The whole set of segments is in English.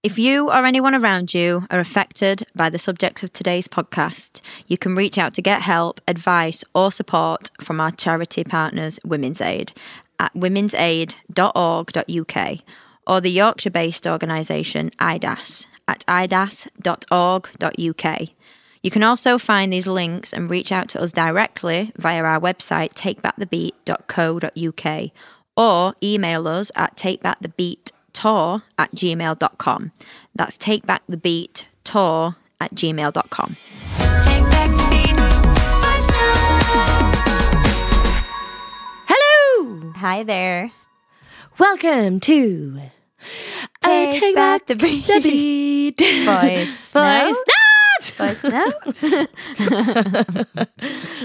If you or anyone around you are affected by the subjects of today's podcast, you can reach out to get help, advice, or support from our charity partners, Women's Aid, at womensaid.org.uk or the Yorkshire based organisation IDAS at idas.org.uk. You can also find these links and reach out to us directly via our website takebackthebeat.co.uk or email us at takebackthebeat.co.uk tour at gmail.com. That's takebackthebeat tour at gmail.com. Hello! Hi there. Welcome to I Take Take Back Back the the Beat. Beat. Voice Voice Voice notes.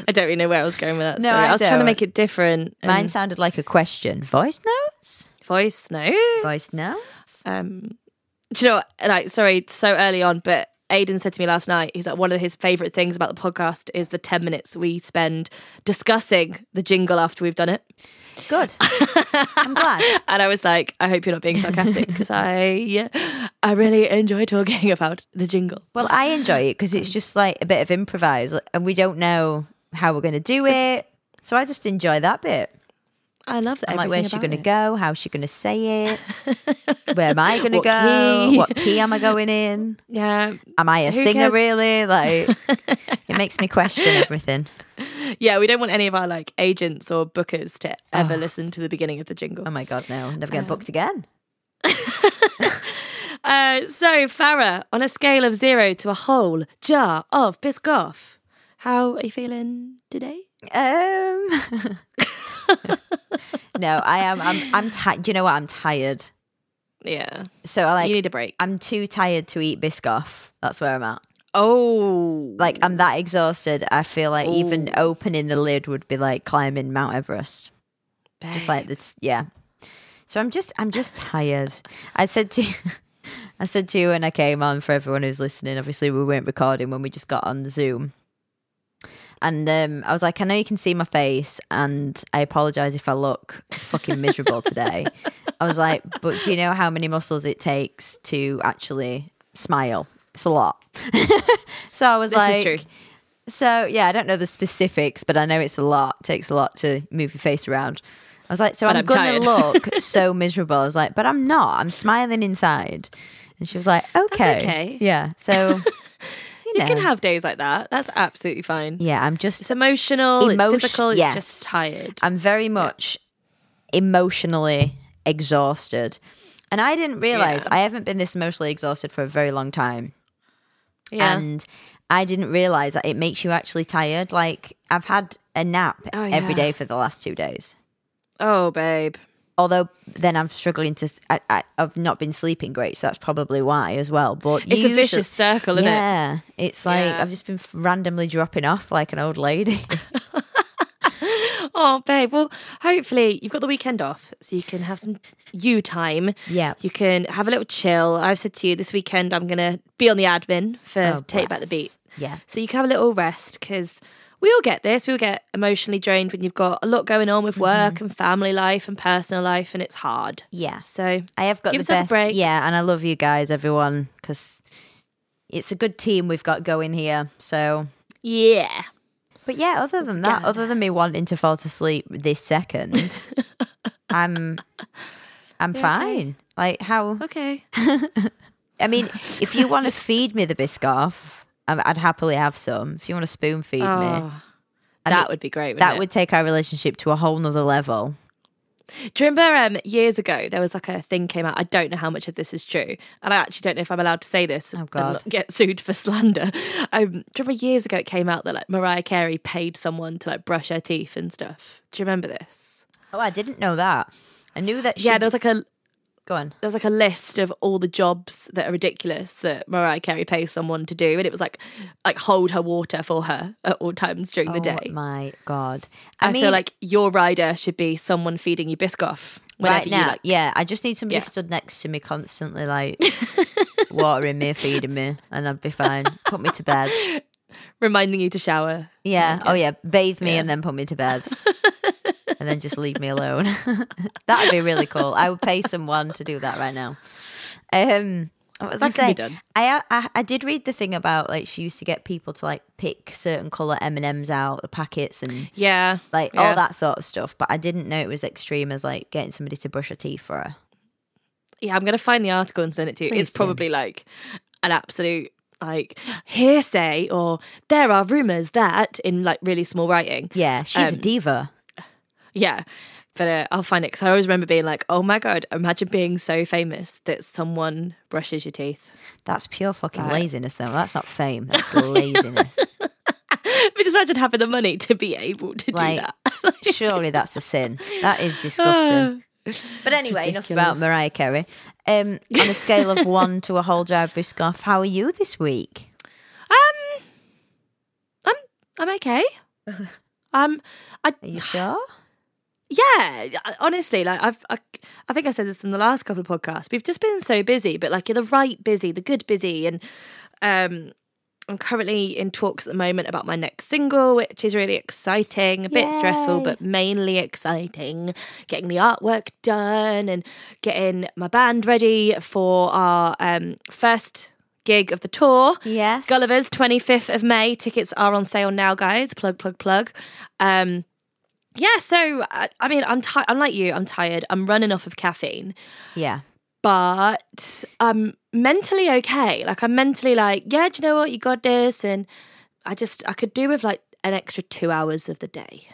I don't really know where I was going with that. No, Sorry. I I, was trying to make it different. Mine sounded like a question. Voice notes? Voice no. Voice notes? Um, do you know? What? Like, sorry, so early on, but Aiden said to me last night. He's like one of his favorite things about the podcast is the ten minutes we spend discussing the jingle after we've done it. Good. I'm glad. And I was like, I hope you're not being sarcastic because I, I really enjoy talking about the jingle. Well, I enjoy it because it's just like a bit of improvise and we don't know how we're going to do it. So I just enjoy that bit. I love that. I'm like, where's she going to go? How's she going to say it? Where am I going to go? key? What key am I going in? Yeah, Am I a Who singer cares? really? Like, it makes me question everything. yeah. We don't want any of our like agents or bookers to ever listen to the beginning of the jingle. Oh my God, no. Never getting booked again. Uh, so Farah, on a scale of zero to a whole jar of Biscoff, how are you feeling today? Um, no, I am. I'm, I'm tired. You know what? I'm tired. Yeah, So I like, you need a break. I'm too tired to eat Biscoff. That's where I'm at. Oh, Like, I'm that exhausted. I feel like even opening the lid would be like climbing Mount Everest. just like this yeah so i'm just i'm just tired i said to i said to you when i came on for everyone who's listening obviously we weren't recording when we just got on zoom and um, i was like i know you can see my face and i apologize if i look fucking miserable today i was like but do you know how many muscles it takes to actually smile it's a lot so i was This like is true. so yeah, I don't know the specifics, but I know it's a lot. It takes a lot to move your face around. I was like, so I'm, I'm gonna look so miserable. I was like, but I'm not. I'm smiling inside. And she was like, okay, okay. yeah. So you, you can have days like that. That's absolutely fine. yeah. I'm just, It's emotional. Emotion- it's physical. It's yes. just tired. I'm very much emotionally exhausted, and I didn't realize Yeah. I haven't been this emotionally exhausted for a very long time. yeah. and I didn't realize that it makes you actually tired. Like I've had a nap Oh, yeah. day for the last two days. oh, babe. Although then I'm struggling to. I've not been sleeping great, so that's probably why as well. But It's a vicious circle, isn't it? yeah, it's like Yeah. I've just been randomly dropping off like an old lady. Oh, babe. Well, hopefully you've got the weekend off, so you can have some you time. Yeah. You can have a little chill. I've said to you this weekend I'm gonna be on the admin for Oh, Take Back the. Beat. Yeah. So you can have a little rest because we all get this. We all get emotionally drained when you've got a lot going on Mm-hmm. with work and family life and personal life, and it's hard. Yeah. So I have got Give the best. break. Yeah, and I love you guys, everyone, because it's a good team we've got going here. So yeah. But yeah, other than that, other than me wanting to fall to sleep this second, I'm I'm fine. Like how? Okay. I mean, if you want to feed me the Biscoff, I'd happily have some. If you want to spoon feed me, Oh, that would be great. that wouldn't would take our relationship to a whole nother level. Do you remember um, years ago there was like a thing came out? I don't know how much of this is true, and I actually don't know if I'm allowed to say this. Oh, God. and get sued for slander. Um, do you remember years ago it came out that like Mariah Carey paid someone to like brush her teeth and stuff? Do you remember this? Oh, I didn't know that. I knew that. She, Yeah, there was like a go on. there was like a list of all the jobs that are ridiculous that Mariah Carey pays someone to do, and it was like like hold her water for her at all times during the Oh day. my god! I, mean, feel like your rider should be someone feeding you Biscoff whenever right now, you like. yeah, I just need somebody Yeah. stood next to me constantly, like watering me, feeding me, and I'd be fine. Put me to bed. reminding you to shower. Yeah. Oh yeah. Bathe me Yeah. and then put me to bed. and then just leave me alone. That'd be really cool. I would pay someone to do that right now. Um What was That I saying? I, I I did read the thing about like she used to get people to like pick certain color M and M's out the packets and Yeah. like yeah. all that sort of stuff. But I didn't know it was extreme as like getting somebody to brush her teeth for her. Yeah, I'm gonna find the article and send it to you. Please it's do. probably like an absolute like hearsay or there are rumors that in like really small writing. Yeah, she's a Um, diva. Yeah. But uh, I'll find it because I always remember being like, "Oh my god! Imagine being so famous that someone brushes your teeth." That's pure fucking Right. laziness, though. That's not fame. That's laziness. But just imagine having the money to be able to Like, do that. Surely that's a sin. That is disgusting. But anyway, enough about. Mariah Carey. Um, on a scale of one to a whole jar of Biscoff, how are you this week? Um, I'm I'm okay. Um, I Are you sure? Yeah, honestly, like I've I, I think I said this in the last couple of podcasts. We've just been so busy, but like you're the right busy, the good busy, and um. I'm currently in talks at the moment about my next single, which is really exciting. A bit stressful, but mainly exciting. Getting the artwork done and getting my band ready for our um, first gig of the tour. Yes. Gulliver's 25th of May. Tickets are on sale now, guys. Plug, plug, plug. Um, yeah, so I, I mean, I'm ti- I'm like you. I'm tired. I'm running off of caffeine, Yeah. but I'm mentally okay. Like I'm mentally like, yeah, do you know what? You got this, and I just I could do with like an extra two hours of the day.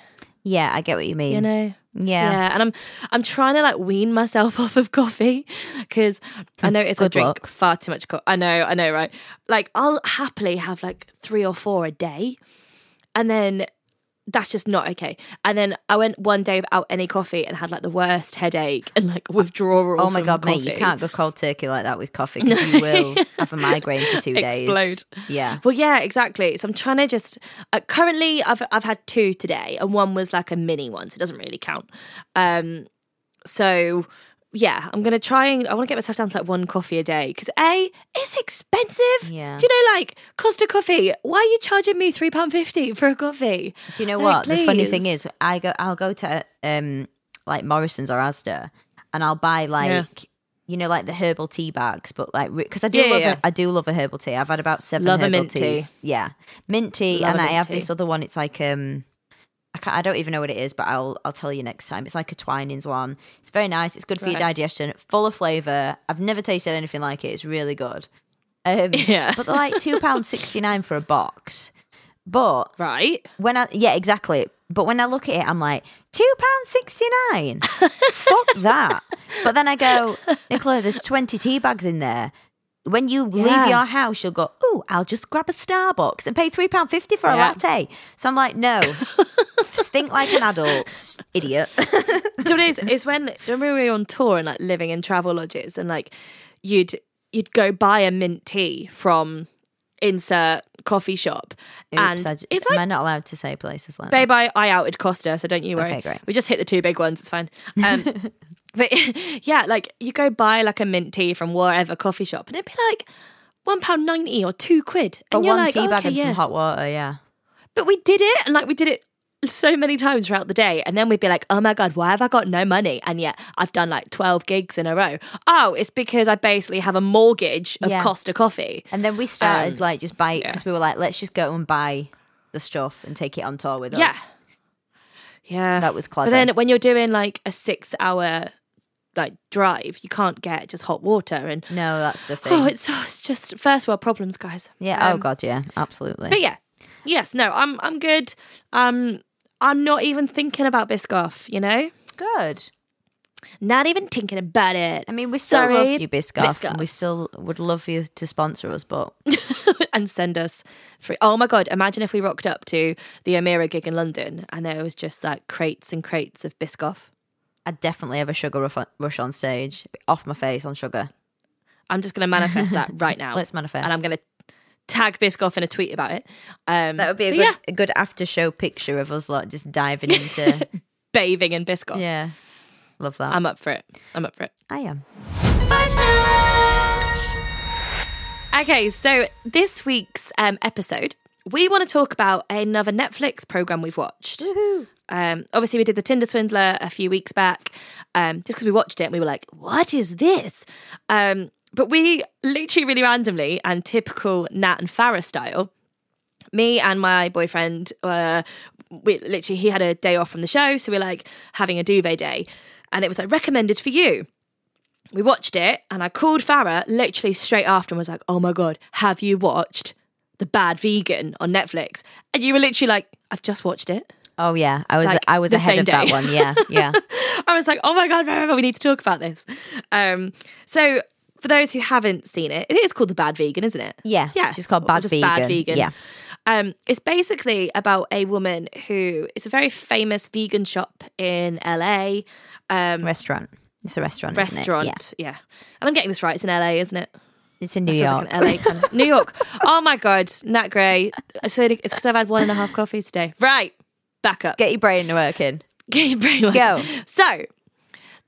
Yeah, I get what you mean. You know. yeah. Yeah, and I'm I'm trying to like wean myself off of coffee because I notice I Good drink luck. far too much coffee. I know, I know, right? Like I'll happily have like three or four a day, and then that's just not okay. And then I went one day without any coffee and had like the worst headache and like withdrawal. Oh my god, mate, you can't go cold turkey like that with coffee because you will have a migraine for two days. Explode. Yeah. Well, yeah, exactly. So I'm trying to just uh, currently I've I've had two today, and one was like a mini one, so it doesn't really count. Um, so yeah, I'm gonna try and I want to get myself down to like one coffee a day because a it's expensive. Yeah. Do you know like Costa Coffee? Why are you charging me three pound fifty for a coffee? Do you know Like, what? The funny thing is, I go, I'll go to um like Morrison's or Asda, and I'll buy like. Yeah. You know, like the herbal tea bags, but like because I do Yeah, love yeah. a, I do love a herbal tea. I've had about seven Love a herbal mint tea. Yeah, mint tea, Love and I mint have tea. this other one. It's like um, I can't, I don't even know what it is, but I'll I'll tell you next time. It's like a Twinings one. It's very nice. It's good for your digestion. Full of flavor. I've never tasted anything like it. It's really good. Um, Yeah. but they're like two pounds sixty nine for a box. But Right? when I yeah exactly. But when I look at it, I'm like two pound sixty nine. Fuck that. But then I go, Nicola, there's twenty tea bags in there. When you Yeah. leave your house, you'll go, oh, I'll just grab a Starbucks and pay three pound fifty for a Yeah. latte. So I'm like, no, just think like an adult, idiot. Do you know is? It's when do you remember we were on tour and like living in travel lodges and like you'd you'd go buy a mint tea from insert coffee shop and Oops, I j- it's am like I not allowed to say places like babe I, I outed Costa so don't you worry Okay, great. we just hit the two big ones it's fine um but yeah like you go buy like a mint tea from wherever coffee shop and it'd be like one pound ninety or two quid and you're one like tea bag okay, and yeah. some hot water, yeah. But we did it, and like we did it so many times throughout the day, and then we'd be like, "Oh my god, why have I got no money?" And yet I've done like twelve gigs in a row. Oh, it's because I basically have a mortgage of Yeah. Costa Coffee. And then we started Um, like just buy yeah. because we were like, let's just go and buy the stuff and take it on tour with us. Yeah, yeah, That was clever. But then when you're doing like a six-hour like drive, you can't get just hot water, and No, that's the thing. oh, it's, oh, it's just first world problems, guys. yeah. oh Um, god, yeah, absolutely. But yeah, yes, no, I'm I'm good. Um, I'm not even thinking about Biscoff. You know, good. not even thinking about it. I mean, we still Sorry, love you, Biscoff, Biscoff. and we still would love for you to sponsor us. But and send us free. Oh my god! Imagine if we rocked up to the Amira gig in London and there was just like crates and crates of Biscoff. I'd definitely have a sugar rush on, stage, off my face on sugar. I'm just going to manifest that right now. Let's manifest. and I'm going to tag Biscoff in a tweet about it. Um, That would be a good, yeah, a good after show picture of us like just diving into. bathing in Biscoff. yeah, love that. I'm up for it. I'm up for it. I am. Okay, so this week's um, episode, we want to talk about another Netflix program we've watched. Um, obviously, we did the Tinder Swindler a few weeks back, um, just because we watched it and we were like, "What is this?" Um, but we literally really randomly and typical Nat and Farah style, me and my boyfriend were we literally he had a day off from the show, so we are like having a duvet day, and it was like recommended for you. We watched it, and I called Farah literally straight after and was like, "Oh my god, have you watched The Bad Vegan on Netflix?" And you were literally like, "I've just watched it." Oh yeah, I was Like, I was ahead of that one. Yeah, yeah. I was like, "Oh my god, Farah, we need to talk about this." Um, so for those who haven't seen it, it is called The Bad Vegan, isn't it? Yeah, yeah. she's called Bad Vegan. Bad Vegan. Yeah. Um, it's basically about a woman who is a very famous vegan shop in LA. Um, Restaurant. It's a restaurant. isn't it? restaurant. Yeah. Yeah. And I'm getting this right. It's in LA, isn't it? It's in New York. like LA kind of New York. Oh my god, Nat Gray. I said it's because I've had one and a half coffees today. Right, back up. Get your brain working. Get your brain working. Go. So,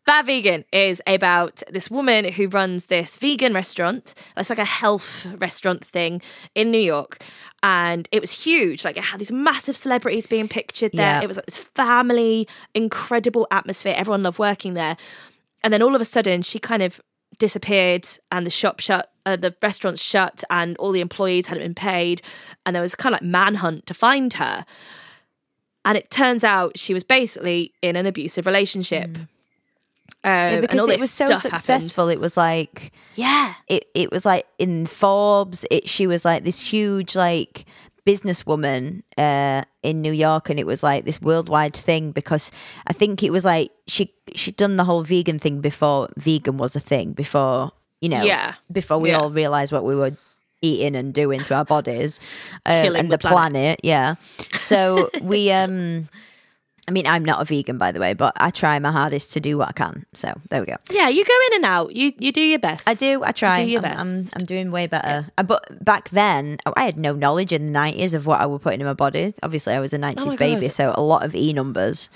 Bad Vegan is about this woman who runs this vegan restaurant. It's like a health restaurant thing in New York. And it was huge. Like it had these massive celebrities being pictured there. Yeah. It was like this family, incredible atmosphere. Everyone loved working there. And then all of a sudden, she kind of disappeared, and the shop shut, uh, the restaurant shut, and all the employees hadn't been paid. And there was kind of like manhunt to find her. And it turns out she was basically in an abusive relationship. Um, Yeah, and because it was so stuff happened. successful. It was like Yeah. it, it was like in Forbes. It she was like this huge like businesswoman uh, in New York, and it was like this worldwide thing because I think it was like she she'd done the whole vegan thing before vegan was a thing. Before you know, Yeah. before we Yeah. all realized what we were eating and doing to our bodies um, and the the, planet. Yeah, so we um. I mean, I'm not a vegan, by the way, but I try my hardest to do what I can. So there we go. Yeah, you go in and out. You you do your best. I do. I try. do your I'm, I'm. I'm doing way better. Uh, But back then, oh, I had no knowledge in the nineties of what I was putting in my body. Obviously, I was a nineties Oh baby, God. so a lot of e numbers.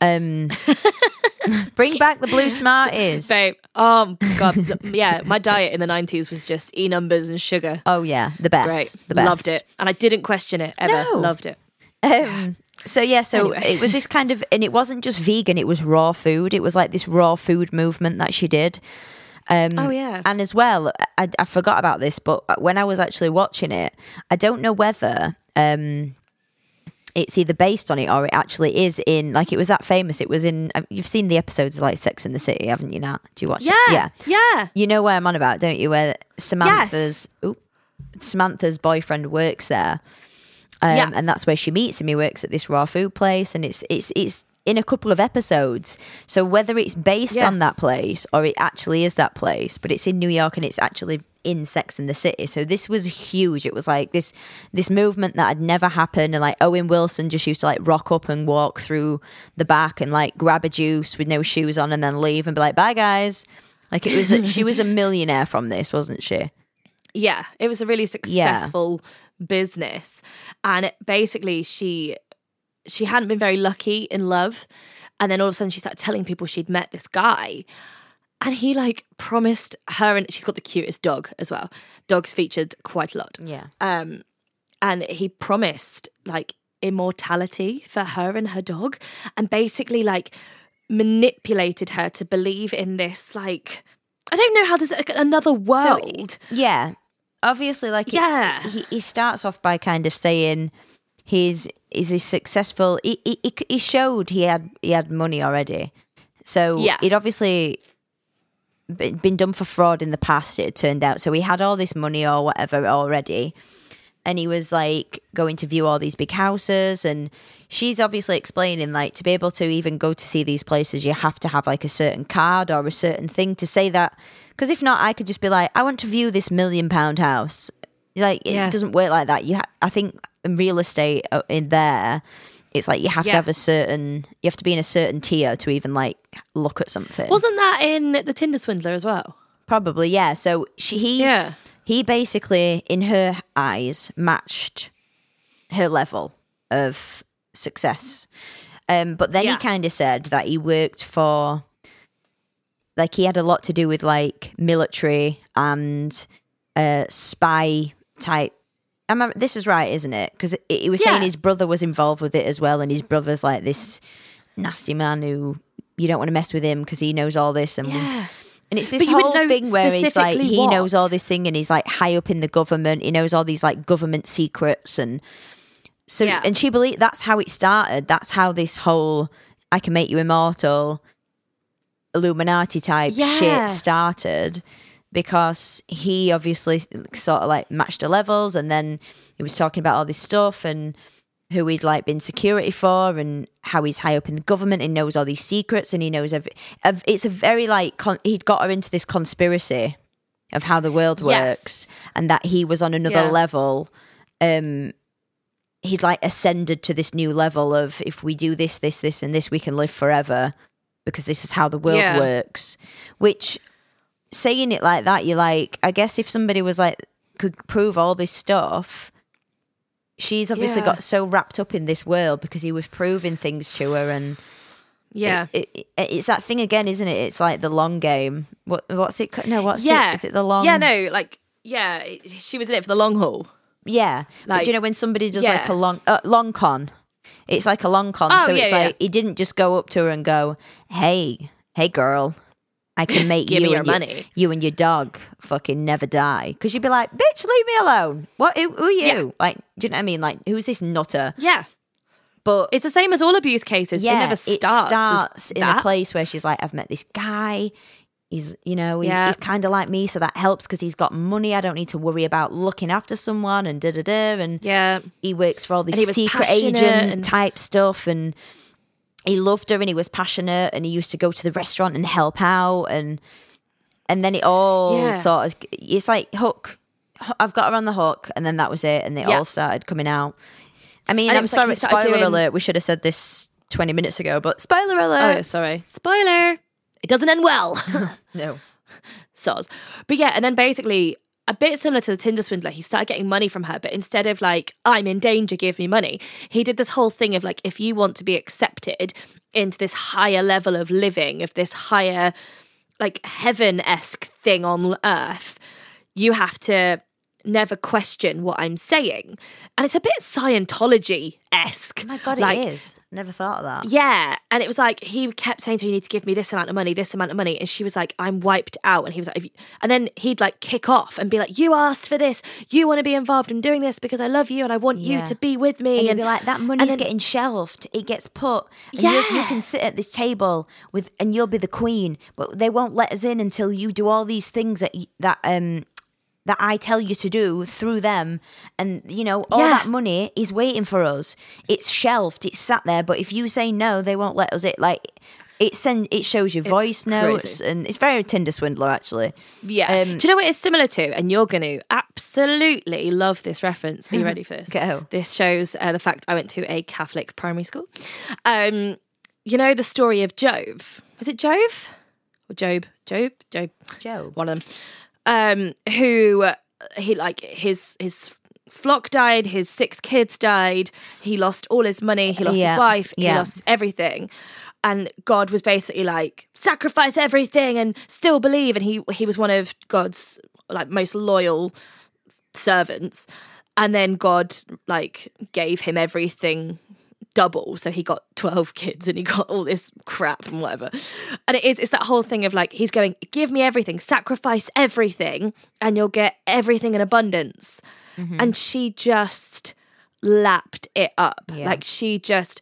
Um, bring back the blue Smarties. Babe, oh god, yeah. My diet in the nineties was just e numbers and sugar. oh yeah, the best. Great, The best. loved it, and I didn't question it ever. No. Loved it. Um, so yeah, so Anyway. it was this kind of, and it wasn't just vegan; it was raw food. It was like this raw food movement that she did. Um, Oh, yeah. and as well, I, I forgot about this, but when I was actually watching it, I don't know whether um, it's either based on it or it actually is in. Like it was that famous. It was in. um, You've seen the episodes of like Sex in the City, haven't you? Nat? Do you watch Yeah, it? Yeah. yeah. You know where I'm on about, don't you? Where Samantha's oop, Samantha's boyfriend works there. Um, Yeah. and that's where she meets him. He works at this raw food place, and it's it's it's in a couple of episodes. So whether it's based Yeah. on that place or it actually is that place, but it's in New York and it's actually in Sex in the City. So this was huge. It was like this this movement that had never happened, and like Owen Wilson just used to like rock up and walk through the back and like grab a juice with no shoes on and then leave and be like, "Bye, guys." Like it was, she was a millionaire from this, wasn't she? Yeah, it was a really successful business, and it, basically she she hadn't been very lucky in love, and then all of a sudden she started telling people she'd met this guy, and he like promised her, and she's got the cutest dog as well. Dogs featured quite a lot. Yeah. um, and he promised like immortality for her and her dog, and basically like manipulated her to believe in this like I don't know how does like, another world. Yeah. Obviously, like it- Yeah. he, he starts off by kind of saying he's is he successful. He, he he- showed he had he had money already, so Yeah. it obviously been done for fraud in the past. It turned out, so he had all this money or whatever already, and he was like going to view all these big houses and. She's obviously explaining like to be able to even go to see these places, you have to have like a certain card or a certain thing to say that. Because if not, I could just be like, I want to view this million pound house. Like Yeah. it doesn't work like that. You, ha- I think in real estate uh, in there, it's like you have Yeah. to have a certain, you have to be in a certain tier to even like look at something. Wasn't that in the Tinder Swindler as well? Probably, yeah. So she, he, Yeah. he basically, in her eyes, matched her level of success. Um, but then Yeah. he kind of said that he worked for, like, he had a lot to do with like military and uh, spy type. I this is right, isn't it? Because he was saying his brother was involved with it as well, and his brother's like this nasty man who you don't want to mess with him because he knows all this and Yeah. And it's this whole thing where he's like he knows all this thing and he's like high up in the government. He knows all these like government secrets and so Yeah. and she believed that's how it started. That's how this whole I can make you immortal Illuminati type Yeah. shit started because he obviously sort of like matched the levels and then he was talking about all this stuff and who he'd like been security for and how he's high up in the government and knows all these secrets and he knows every, ev- it's a very like con- he'd got her into this conspiracy of how the world works Yes. and that he was on another Yeah. level um he'd like ascended to this new level of if we do this this this and this we can live forever because this is how the world Yeah. works which saying it like that you're like i guess if somebody was like could prove all this stuff she's obviously Yeah. got so wrapped up in this world because he was proving things to her and Yeah. it, it, it's that thing again isn't it it's like the long game what what's it no what's yeah. it is it the long Yeah, no, like yeah, she was in it for the long haul. yeah but Like- do you know when somebody does like a long uh, long con it's like a long con Oh, so yeah, it's yeah. like he didn't just go up to her and go hey hey girl I can make Give you me and your your- money. you and your dog fucking never die because you'd be like bitch leave me alone what who, who are you Yeah. like do you know what I mean like who's this nutter Yeah. but It's the same as all abuse cases. it never starts, as starts in that. a place where she's like, I've met this guy. He's, you know, he's, Yeah. he's kind of like me, so that helps because he's got money. I don't need to worry about looking after someone and da da da. And Yeah. he works for all this he secret agent and- type stuff, and he loved her, and he was passionate, and he used to go to the restaurant and help out, and and then it all Yeah. sort of, it's like hook. I've got her on the hook, and then that was it, and they Yeah. all started coming out. I mean, And I'm was like sorry, spoiler doing- alert. We should have said this 20 minutes ago, but spoiler oh, alert. Oh, sorry. Spoiler. It doesn't end well. no. soz. But yeah, and then basically a bit similar to the Tinder swindler, he started getting money from her, but instead of like, I'm in danger, give me money, he did this whole thing of like, if you want to be accepted into this higher level of living, of this higher, like heaven esque thing on earth, you have to never question what I'm saying. And it's a bit Scientology esque. Oh my God, like, it is. Never thought of that. Yeah. And it was like, he kept saying to her, you need to give me this amount of money, this amount of money. And she was like, I'm wiped out. And he was like, and then he'd like kick off and be like, you asked for this. You want to be involved in doing this because I love you and I want you to be with me. And you'd And be like, that money's then- getting shelved. It gets put. And you, you can sit at this table with, and you'll be the queen, but they won't let us in until you do all these things that, that, um, that I tell you to do through them. And, you know, all Yeah. that money is waiting for us. It's shelved, it's sat there, but if you say no, they won't let us it. Like, it send, it shows your voice notes, crazy. and it's very Tinder swindler actually. yeah. Um, Do you know what it's similar to? And you're going to absolutely love this reference. Are you ready for this? Go. This shows uh, the fact I went to a Catholic primary school. Um, you know the story of Jove? Was it Jove? Or Job? Job? Job? Job. one of them, um, who uh, he like his his flock died, his six kids died, he lost all his money, he lost Yeah, his wife, he lost everything. And God was basically like, sacrifice everything and still believe. And he he was one of God's like most loyal servants. And then God like gave him everything double. So he got 12 kids and he got all this crap and whatever. And it is, it's that whole thing of like, he's going, give me everything, sacrifice everything, and you'll get everything in abundance. Mm-hmm. And she just lapped it up. Yeah. Like she just,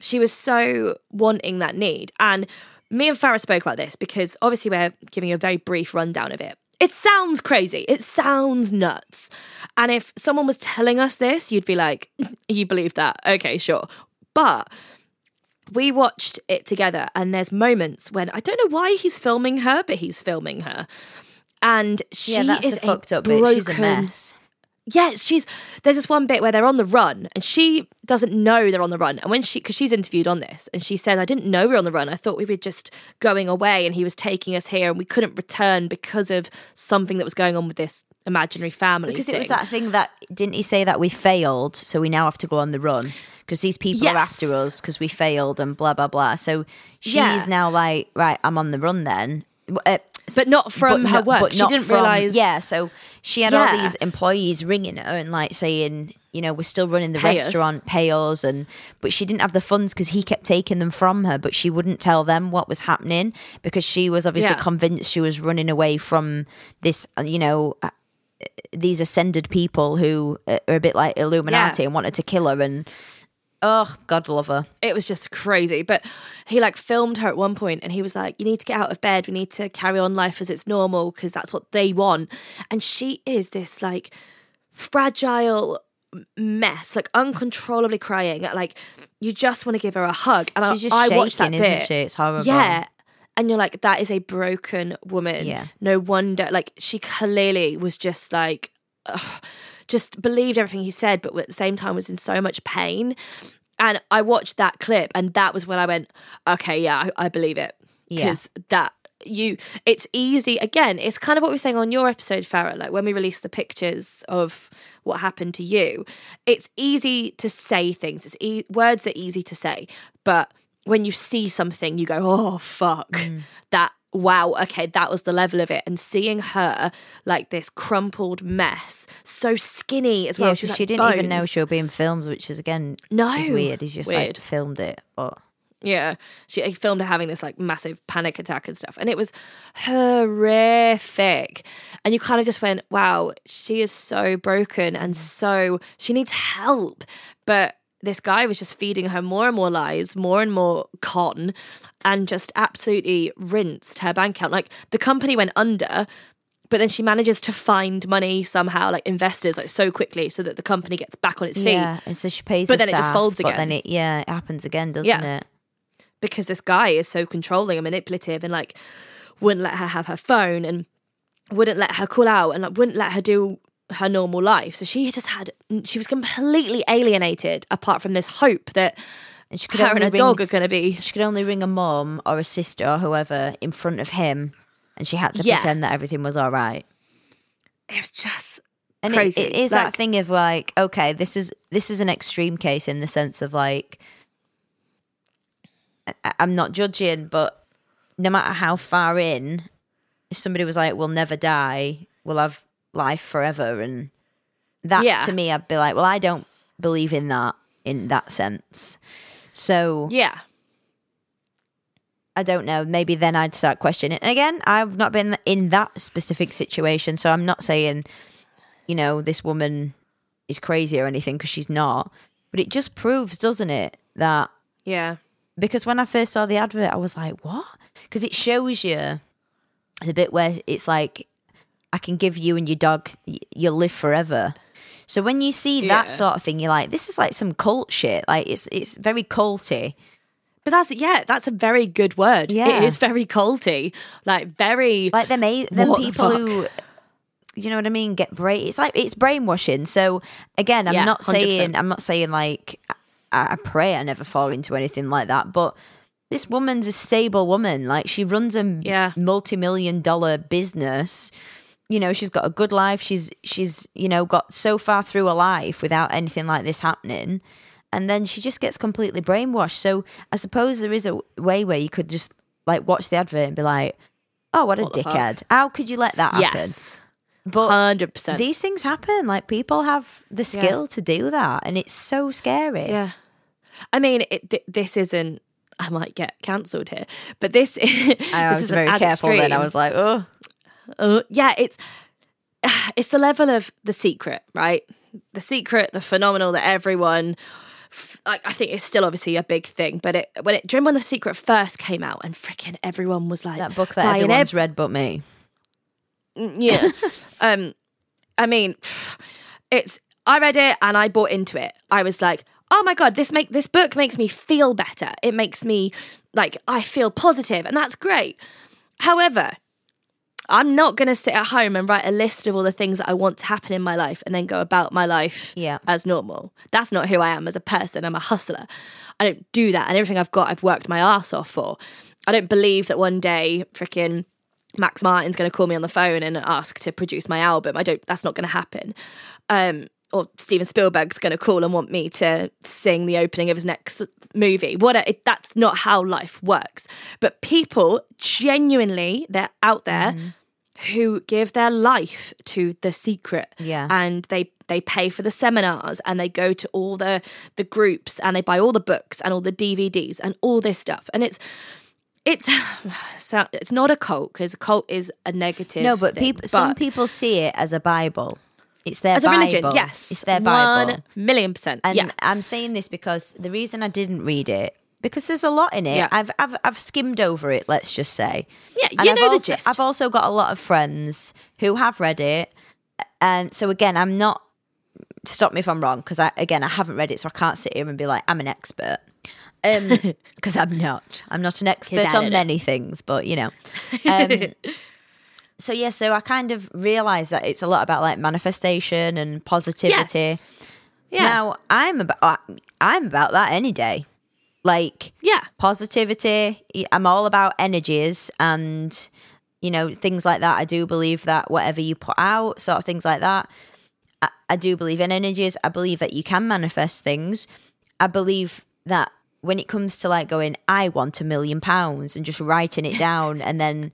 she was so wanting that need. And me and Farah spoke about this because obviously we're giving you a very brief rundown of it. It sounds crazy. It sounds nuts. And if someone was telling us this, you'd be like, you believe that? Okay, sure. But we watched it together, and there's moments when I don't know why he's filming her, but he's filming her. And she Yeah, is a fucked up bit. She's a broken- mess. yeah, she's there's this one bit where they're on the run and she doesn't know they're on the run. And when she because she's interviewed on this and she said, I didn't know we were on the run. I thought we were just going away and he was taking us here and we couldn't return because of something that was going on with this imaginary family. Because it was that thing that didn't he say that we failed, so we now have to go on the run because these people are after us because we failed and blah blah blah. So she's Yeah. now like, right, I'm on the run then. Uh, But not from but her not- work. but She didn't from- realise Yeah, so she had all these employees ringing her and like saying, you know, we're still running the Pay us. restaurant, pay us, and but she didn't have the funds because he kept taking them from her, but she wouldn't tell them what was happening because she was obviously Yeah. convinced she was running away from this, uh, you know, uh, these ascended people who uh, are a bit like Illuminati Yeah. and wanted to kill her. And oh, God love her. it was just crazy. But he like filmed her at one point and he was like, You need to get out of bed. We need to carry on life as it's normal because that's what they want. And she is this like fragile mess, like uncontrollably crying. Like you just want to give her a hug. And I, She's just I watched that shaking, isn't bit. she? It's horrible. Yeah. And you're like, that is a broken woman. Yeah. No wonder. Like, she clearly was just like, ugh, just believed everything he said, but at the same time was in so much pain. And I watched that clip, and that was when I went, okay, yeah, I, I believe it. Yeah. Because that, you, it's easy. Again, it's kind of what we were saying on your episode, Farah, like when we released the pictures of what happened to you. It's easy to say things, it's e- words are easy to say, but when you see something, you go, oh, fuck. Mm. That, wow, okay, that was the level of it. And seeing her like this crumpled mess, so skinny as well. Yeah, she, like didn't even know bones. she was being filmed, which is again No. is weird. He's just like filmed it, but Yeah, she he filmed her having this like massive panic attack and stuff, and it was horrific. And you kind of just went, "Wow, she is so broken and so she needs help." But this guy was just feeding her more and more lies, more and more con, and just absolutely rinsed her bank account. Like the company went under. But then she manages to find money somehow, like investors, like so quickly, so that the company gets back on its feet. yeah. And so she pays, But the then it just staff, folds but Then again. it yeah, it happens again, doesn't Yeah. it? because this guy is so controlling and manipulative and like wouldn't let her have her phone and wouldn't let her call out and like wouldn't let her do her normal life. So she just had she was completely alienated apart from this hope that And she could her and her ring, dog are going to be She could only ring a mom or a sister or whoever in front of him, and she had to Yeah. pretend that everything was all right. it was just And it, crazy. it is Like, that thing of like, okay, this is this is an extreme case in the sense of like, I- I'm not judging, but no matter how far in, if somebody was like, "We'll never die, we'll have life forever," and that Yeah. to me, I'd be like, "Well, I don't believe in that in that sense." So Yeah. I don't know. Maybe then I'd start questioning. And again, I've not been in that specific situation, so I'm not saying, you know, this woman is crazy or anything because she's not. But it just proves, doesn't it, that Yeah. because when I first saw the advert, I was like, what? Because it shows you the bit where it's like, I can give you and your dog, you'll live forever. So when you see that Yeah. sort of thing, you're like, this is like some cult shit. Like it's it's very culty. But that's yeah, that's a very good word. Yeah. It is very culty. Like very like them a- them What the people who you know what I mean get brain it's like it's brainwashing so again I'm Yeah, not 100%. saying I'm not saying like I, I pray I never fall into anything like that but this woman's a stable woman like she runs a Yeah. multi-million dollar business you know she's got a good life she's she's you know got so far through her life without anything like this happening and then she just gets completely brainwashed so i suppose there is a way where you could just like watch the advert and be like oh what a What dickhead how could you let that happen yes. but Hundred percent. these things happen like people have the skill to do that and it's so scary Yeah. I mean, it, th- this isn't. I might get cancelled here, but this. i this was very careful then i was like oh Uh, yeah, it's it's the level of the secret, right? The secret, the phenomenal that everyone. Like I think it's still obviously a big thing, but it when it during when the secret first came out and freaking everyone was like that book that everyone's ev- read but me yeah. um, I mean, it's. I read it and I bought into it. I was like, oh my god, this make this book makes me feel better. It makes me like I feel positive, and that's great. However, I'm not going to sit at home and write a list of all the things that I want to happen in my life and then go about my life Yeah. as normal. That's not who I am as a person. I'm a hustler. I don't do that. And everything I've got, I've worked my ass off for. I don't believe that one day, freaking Max Martin's going to call me on the phone and ask to produce my album. I don't, that's not going to happen. Um, or Steven Spielberg's going to call and want me to sing the opening of his next movie. What? A, it, that's not how life works. But people genuinely, they're out there who give their life to the secret. Yeah. And they they pay for the seminars and they go to all the the groups and they buy all the books and all the DVDs and all this stuff. And it's it's so it's not a cult because a cult is a negative. No, but thing, people, some people see it as a Bible. It's their as a Bible. religion, yes, it's their Bible. one million percent. And yeah, I'm saying this because the reason I didn't read it because there's a lot in it. Yeah. I've I've I've skimmed over it. Let's just say. Yeah, And you I've know the also, gist. I've also got a lot of friends who have read it, and so again, I'm not. Stop me if I'm wrong, because I again I haven't read it, so I can't sit here and be like I'm an expert. Um, because I'm not. I'm not an expert on many things, but you know. Um, so yeah, so I kind of realized that it's a lot about like manifestation and positivity. yes. Yeah, Now I'm about I'm about that any day. Like yeah, positivity. I'm all about energies and you know things like that. I do believe that whatever you put out, sort of things like that. I, I do believe in energies. I believe that you can manifest things. I believe that when it comes to like going, I want a million pounds and just writing it down and then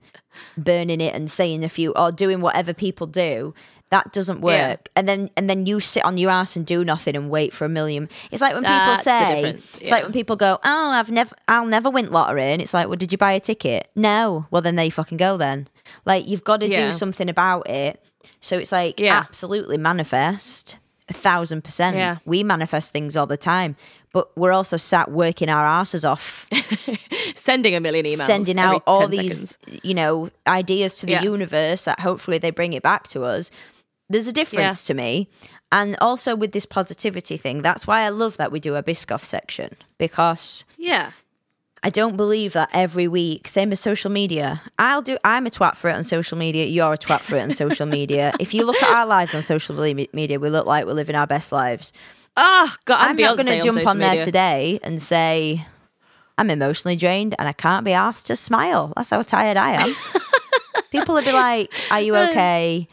burning it and saying a few or doing whatever people do, that doesn't work. Yeah. And then and then you sit on your ass and do nothing and wait for a million. It's like when people That's say difference, it's like when people go, Oh, I've never I'll never win lottery and it's like, Well, did you buy a ticket? No. Well then there you fucking go then. Like you've got to Yeah. do something about it. So it's like Yeah. absolutely manifest a thousand percent. Yeah. We manifest things all the time. But we're also sat working our asses off, sending a million emails, sending out all these, seconds. you know, ideas to the Yeah. universe that hopefully they bring it back to us. There's a difference to me. And also with this positivity thing, that's why I love that we do a Biscoff section because Yeah, I don't believe that every week, same as social media. I'll do. I'm a twat for it on social media. You're a twat for it on social media. If you look at our lives on social media, we look like we're living our best lives. Oh God, I'm, I'm not going to jump social on there media. today and say I'm emotionally drained and I can't be asked to smile. That's how tired I am. People would be like, "Are you okay?"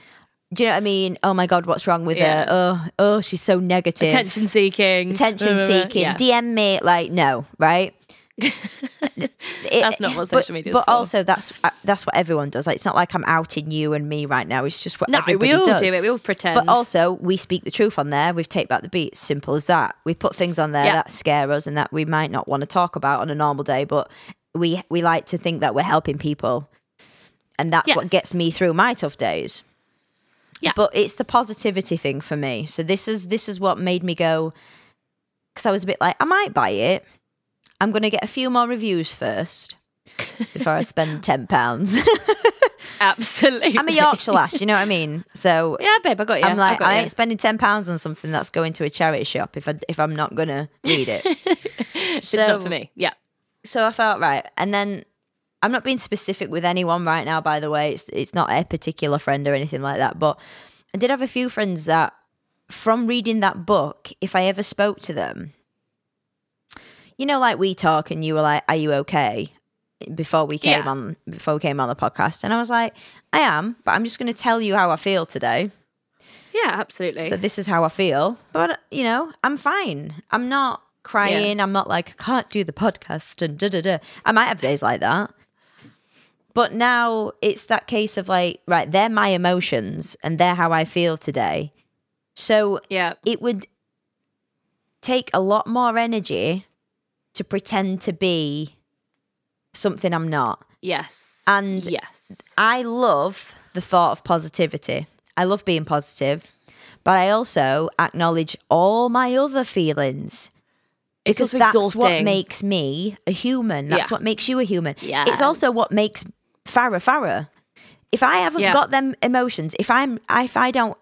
Do you know what I mean? Oh my god, what's wrong with Yeah. her? Oh, oh, she's so negative. Attention seeking, Attention seeking. Yeah. DM me like no, right? It- That's not what social media is But for. also, that's uh, that's what everyone does. Like, it's not like I'm outing you and me right now. It's just what No, everybody we all does. do it. We all pretend. But also, we speak the truth on there. We've taped back the beats. Simple as that. We put things on there Yeah. that scare us and that we might not want to talk about on a normal day, but we we like to think that we're helping people, and that's what gets me through my tough days. Yeah. But it's the positivity thing for me. So this is this is what made me go because I was a bit like I might buy it. I'm going to get a few more reviews first before I spend ten pounds. absolutely. I'm a Yorkshire lass, you know what I mean? So Yeah, babe, I got you. I'm like, I you. ain't spending ten pounds on something that's going to a charity shop if I if I'm not gonna need it. it's not for me. Yeah. So I thought, right, and then I'm not being specific with anyone right now. By the way, it's it's not a particular friend or anything like that. But I did have a few friends that, from reading that book, if I ever spoke to them, you know, like we talk, and you were like, "Are you okay?" Before we came Yeah. on, before we came on the podcast, and I was like, "I am," but I'm just going to tell you how I feel today. Yeah, absolutely. So this is how I feel. But you know, I'm fine. I'm not crying. I'm not like I can't do the podcast and da da da. I might have days like that. But now it's that case of like, right, they're my emotions and they're how I feel today. So yeah. it would take a lot more energy to pretend to be something I'm not. Yes. And- yes. I love the thought of positivity. I love being positive, but I also acknowledge all my other feelings. It's Because also that's exhausting. what makes me a human. That's Yeah. what makes you a human. It's also what makes Farah Farah. If I haven't Yeah. got them emotions, if I'm if I don't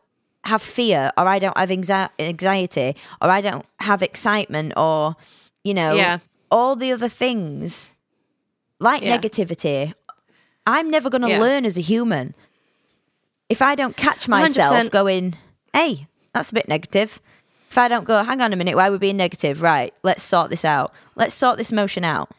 have fear or I don't have anxi- anxiety or I don't have excitement or you know Yeah. all the other things like Yeah. negativity, I'm never going to learn as a human. If I don't catch myself 100%. going, "Hey, that's a bit negative." If I don't go, "Hang on a minute, why are we being negative?" Right, let's sort this out. Let's sort this emotion out.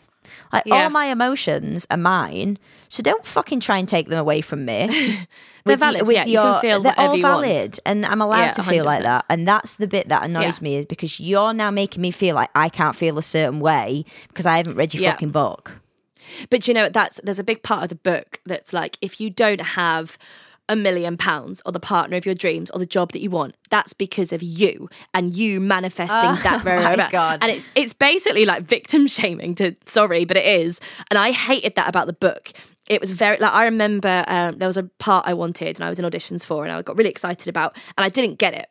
Like Yeah. all my emotions are mine, so don't fucking try and take them away from me. They're With valid, with yeah, you can your- feel they're all whatever you want. valid, and I'm allowed Yeah, to feel like that. And that's the bit that annoys me is because you're now making me feel like I can't feel a certain way because I haven't read your fucking book. But you know, that's there's a big part of the book that's like if you don't have a million pounds or the partner of your dreams or the job that you want. That's because of you and you manifesting Oh that. Rah, my. God. And it's it's basically like victim shaming. To sorry, but it is. And I hated that about the book. It was very like I remember um, there was a part I wanted and I was in auditions for and I got really excited about and I didn't get it.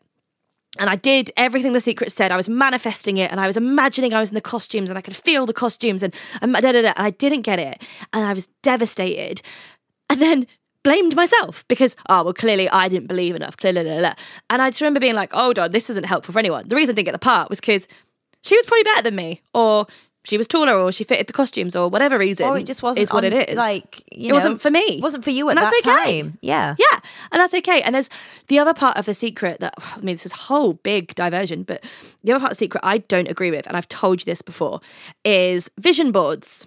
And I did everything the secret said. I was manifesting it and I was imagining I was in the costumes and I could feel the costumes and, and, da, da, da, and I didn't get it. And I was devastated. And then blamed myself because, oh, well, clearly I didn't believe enough. Clearly, blah, blah, blah. And I just remember being like, oh, God, this isn't helpful for anyone. The reason I didn't get the part was because she was probably better than me or she was taller or she fitted the costumes or whatever reason. Or it just wasn't is what on, it is. Like you it know, wasn't for me. It wasn't for you at And that's that okay. time. Yeah. Yeah, and that's okay. And there's the other part of the secret that I mean, this is a whole big diversion, but the other part of the secret I don't agree with, and I've told you this before, is vision boards.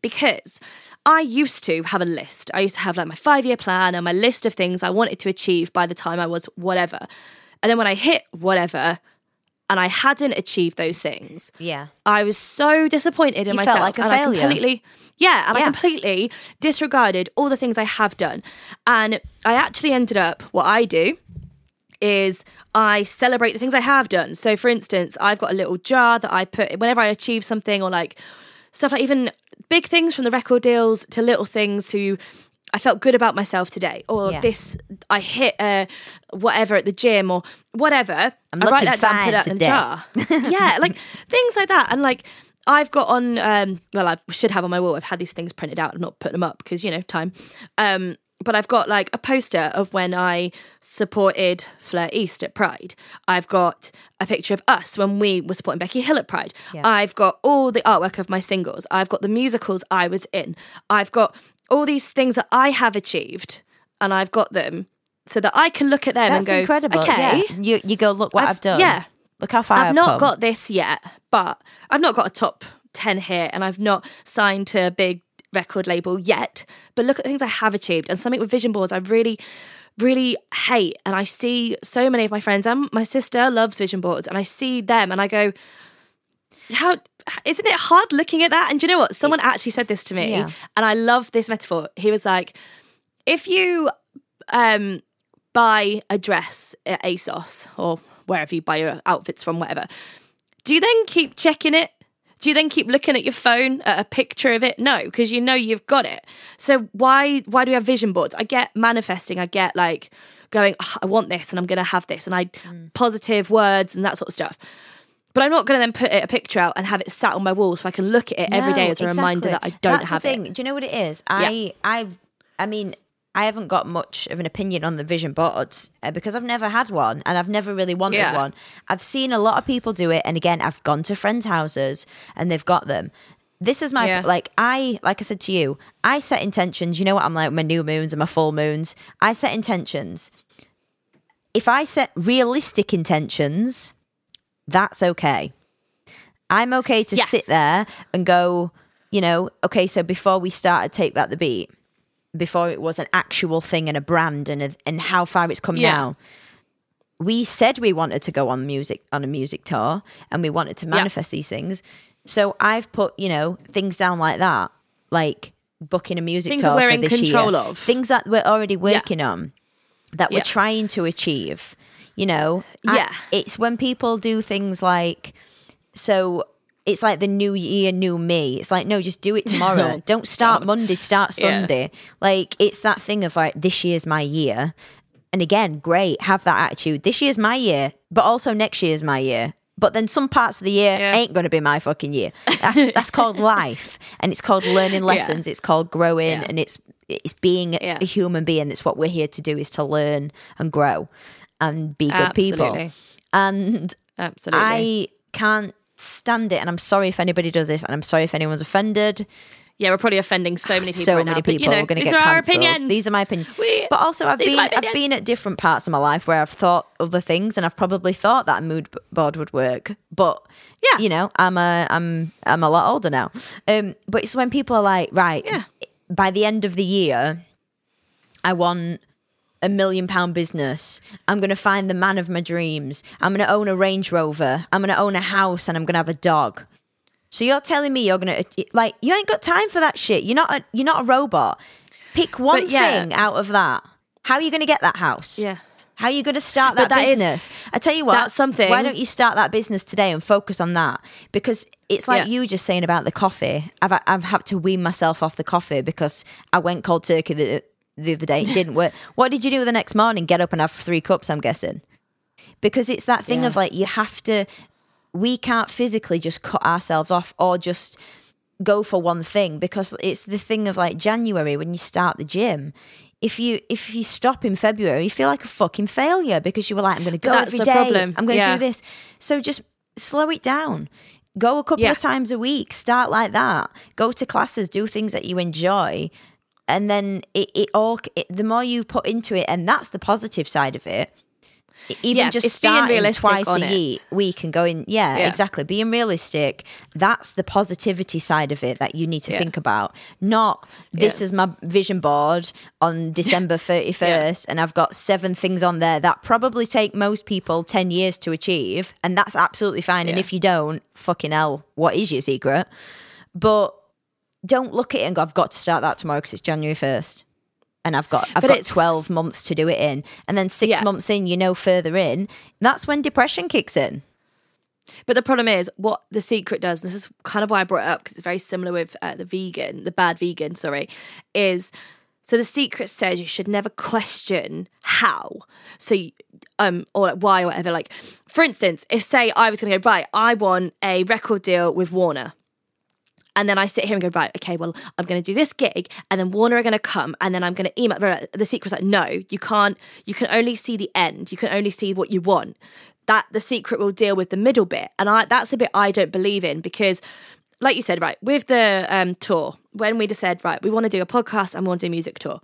Because I used to have a list. I used to have like my five year plan and my list of things I wanted to achieve by the time I was whatever. And then when I hit whatever and I hadn't achieved those things, Yeah. I was so disappointed in You felt myself. like a and failure. I completely, yeah, and I completely disregarded all the things I have done. And I actually ended up, what I do is I celebrate the things I have done. So, for instance, I've got a little jar that I put whenever I achieve something or like stuff like even big things from the record deals to little things to I felt good about myself today, or Yeah. this I hit uh, whatever at the gym, or whatever. I'm I write that down, put that in a jar. yeah, like things like that, and like I've got on. Um, well, I should have on my wall. I've had these things printed out. I've not put them up because you know time. Um, but I've got like a poster of when I supported Fleur East at Pride. I've got a picture of us when we were supporting Becky Hill at Pride. Yeah. I've got all the artwork of my singles. I've got the musicals I was in. I've got all these things that I have achieved, and I've got them so that I can look at them That's and go, incredible. okay, Yeah. You you go look what I've, I've- done. yeah. Look how far I've, I've not come. got this yet, but I've not got a top 10 hit and I've not signed to a big record label yet. But look at the things I have achieved and something with vision boards I really, really hate. And I see so many of my friends and my sister loves vision boards and I see them and I go, how isn't it hard looking at that? And do you know what? Someone actually said this to me Yeah. and I love this metaphor. He was like, if you um buy a dress at ASOS or wherever you buy your outfits from, whatever, do you then keep checking it? Do you then keep looking at your phone at a picture of it? No, because you know you've got it. So why why do we have vision boards? I get manifesting. I get like going, "Oh, I want this, and I'm going to have this, and I mm. positive words and that sort of stuff. But I'm not going to then put it, a picture out and have it sat on my wall so I can look at it every day as a reminder that I don't That's have the thing. it. Do you know what it is? I I've I mean I haven't got much of an opinion on the vision boards uh, because I've never had one and I've never really wanted Yeah. one. I've seen a lot of people do it, and again, I've gone to friends' houses and they've got them. This is my Yeah. like I like I said to you, I set intentions. You know what I'm like my new moons and my full moons. I set intentions. If I set realistic intentions, that's okay. I'm okay to sit there and go, you know, okay, so before we started Take Back the Beat, before it was an actual thing and a brand and a, and how far it's come Yeah. now, we said we wanted to go on music on a music tour and we wanted to manifest these things. So I've put, you know, things down like that, like booking a music Things tour that we're for in this control year. of. Things that we're already working on that we're Yeah. trying to achieve. You know, I- Yeah. it's when people do things like, so it's like the new year, new me. It's like, no, just do it tomorrow. Don't start Monday, start Yeah. Sunday. Like, it's that thing of like, this year's my year. And again, great, have that attitude. This year's my year, but also next year's my year. But then some parts of the year Yeah. ain't going to be my fucking year. That's, that's called life, and it's called learning lessons. It's called growing, Yeah. and it's it's being Yeah. a human being. That's what we're here to do: is to learn and grow and be good people. And Absolutely. I can't stand it, and I'm sorry if anybody does this, and I'm sorry if anyone's offended. yeah, we're probably offending so many people so right many now. but, people you know, are going to these get are our cancelled. opinions. These are my opinions. We- But also, I've been I've been at different parts of my life where I've thought other things, and I've probably thought that a mood board would work. But Yeah. you know, I'm a I'm I'm a lot older now. Um, but it's when people are like, right, Yeah. by the end of the year, I want a million pound business. I'm going to find the man of my dreams. I'm going to own a Range Rover. I'm going to own a house and I'm going to have a dog. So you're telling me you're going to like you ain't got time for that shit. You're not a, you're not a robot. Pick one yeah. thing out of that. How are you going to get that house? Yeah. How are you going to start that, that is- business? I tell you what, that's something- Why don't you start that business today and focus on that? Because it's like Yeah. you were just saying about the coffee. I've I've had to wean myself off the coffee because I went cold turkey the, the other day. It didn't work. What did you do the next morning? Get up and have three cups. I'm guessing because it's that thing Yeah. of like you have to. We can't physically just cut ourselves off or just go for one thing because it's the thing of like January when you start the gym. If you if you stop in February, you feel like a fucking failure because you were like, I'm going to go every day. problem. I'm going to Yeah. do this. So just slow it down. Go a couple Yeah. of times a week. Start like that. Go to classes. Do things that you enjoy, and then it, it all. It, the more you put into it, and that's the positive side of it. Even Yeah, just starting realistic twice a it. ye- week and going, yeah, Yeah. exactly. Being realistic. That's the positivity side of it that you need to Yeah. think about. Not this is my vision board on December 31st, and I've got seven things on there that probably take most people 10 years to achieve. And that's absolutely fine. And if you don't, fucking hell, what is your secret? But don't look at it and go, I've got to start that tomorrow because it's January 1st. And I've got I've But got 12 months to do it in. And then six Yeah. months in, you know further in, that's when depression kicks in. But the problem is, what the secret does, this is kind of why I brought it up because it's very similar with uh, the vegan, the bad vegan, sorry, is so the secret says you should never question how. So, you- um, or like why or whatever. Like, for instance, if say I was going to go, right, I want a record deal with Warner. And then I sit here and go, right, okay, well, I'm going to do this gig, and then Warner are going to come, and then I'm going to email. The secret's like, no, you can't. You can only see the end. You can only see what you want. That the secret will deal with the middle bit, and I that's the bit I don't believe in because, like you said, right, with the um, tour, when we just said, right, we want to do a podcast and we want to do a music tour.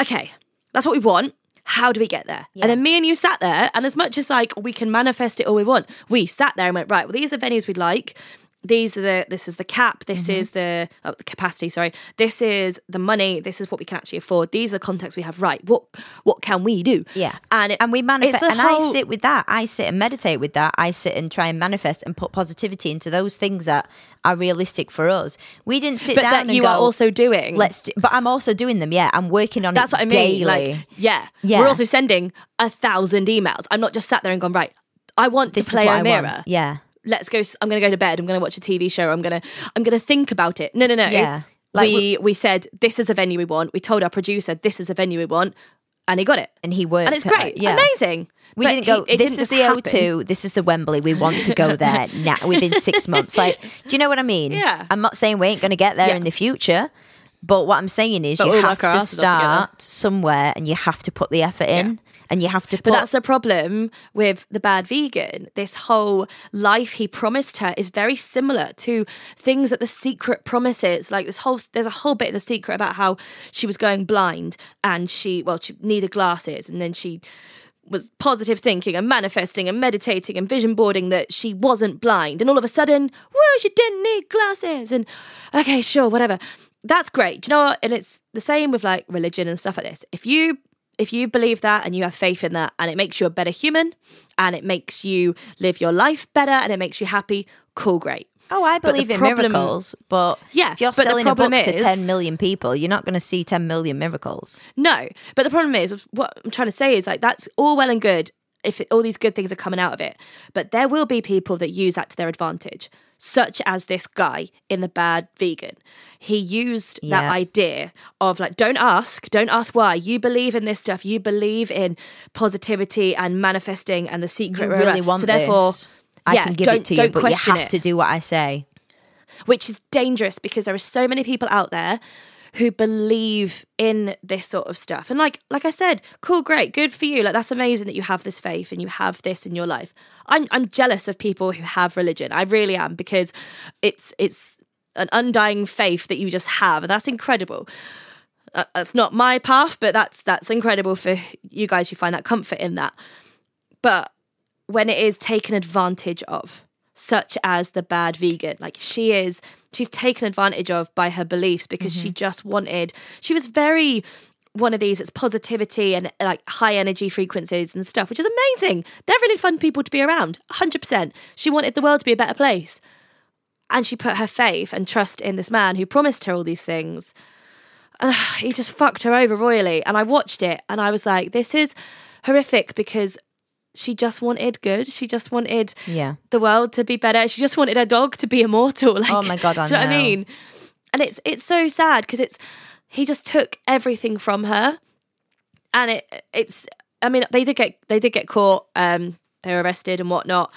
Okay, that's what we want. How do we get there? And then me and you sat there, and as much as like we can manifest it all we want, we sat there and went, right, well, these are venues we'd like. These are the this is the cap, this Mm-hmm. is the oh, the capacity, sorry. This is the money, this is what we can actually afford. These are the contacts we have. Right. What what can we do? Yeah. And it, and we manifest and whole- I sit with that. I sit and meditate with that. I sit and try and manifest and put positivity into those things that are realistic for us. We didn't sit but down that and you go, are also doing. let's do, but I'm also doing them. Yeah, I'm working on That's it what I mean. daily. Like, yeah. Yeah. We're also sending a thousand emails. I'm not just sat there and gone, right, I want this to play is what I want. Yeah. Let's go. i'm going to go to bed. I'm going to watch a TV show. I'm going to, I'm going to think about it. No, no, no. Yeah. Like we, we said, this is the venue we want. We told our producer, this is the venue we want. And he got it. And he worked. And it's great. Yeah. Amazing. We But didn't go. he- this didn't is the happen. O2. This is the Wembley. We want to go there now within six months. Like, do you know what I mean? Yeah. I'm not saying we ain't going to get there Yeah. in the future, but what I'm saying is But you have to asses off together. start somewhere, and you have to put the effort in, and you have to. Put, But that's the problem with the bad vegan. This whole life he promised her is very similar to things that the secret promises. Like this whole, there's a whole bit in the secret about how she was going blind and she, well, she needed glasses, and then she was positive thinking and manifesting and meditating and vision boarding that she wasn't blind. And all of a sudden, whoa, she didn't need glasses. And okay, sure, whatever. That's great. Do you know what? And it's the same with like religion and stuff like this. If you if you believe that and you have faith in that and it makes you a better human and it makes you live your life better and it makes you happy, cool, great. Oh, I believe in problem- miracles, but Yeah, if you're but selling a book problem to 10 million people, you're not going to see 10 million miracles. No, but the problem is what I'm trying to say is like that's all well and good if it, all these good things are coming out of it, but there will be people that use that to their advantage, such as this guy in the bad vegan. He used that idea of like, don't ask, don't ask why. You believe in this stuff. You believe in positivity and manifesting and the secret. You really want so therefore, this. I yeah, can give it to you, but you have it to do what I say. which is dangerous because there are so many people out there who believe in this sort of stuff. And like like I said, cool, great, good for you. Like that's amazing that you have this faith and you have this in your life. I'm I'm jealous of people who have religion. I really am because it's it's an undying faith that you just have and that's incredible. Uh, that's not my path, but that's that's incredible for you guys who find that comfort in that. But when it is taken advantage of, such as the bad vegan, like she is, she's taken advantage of by her beliefs because she just wanted, she was very one of these, it's positivity and like high energy frequencies and stuff, which is amazing. They're really fun people to be around, 100%. She wanted the world to be a better place. And she put her faith and trust in this man who promised her all these things. uh, he just fucked her over royally. And I watched it and I was like, this is horrific because she just wanted good. She just wanted Yeah. the world to be better. She just wanted her dog to be immortal. Like, Oh my God, I do you know what I mean? And it's it's so sad because it's he just took everything from her, and it it's. I mean, they did get they did get caught. Um, they were arrested and whatnot.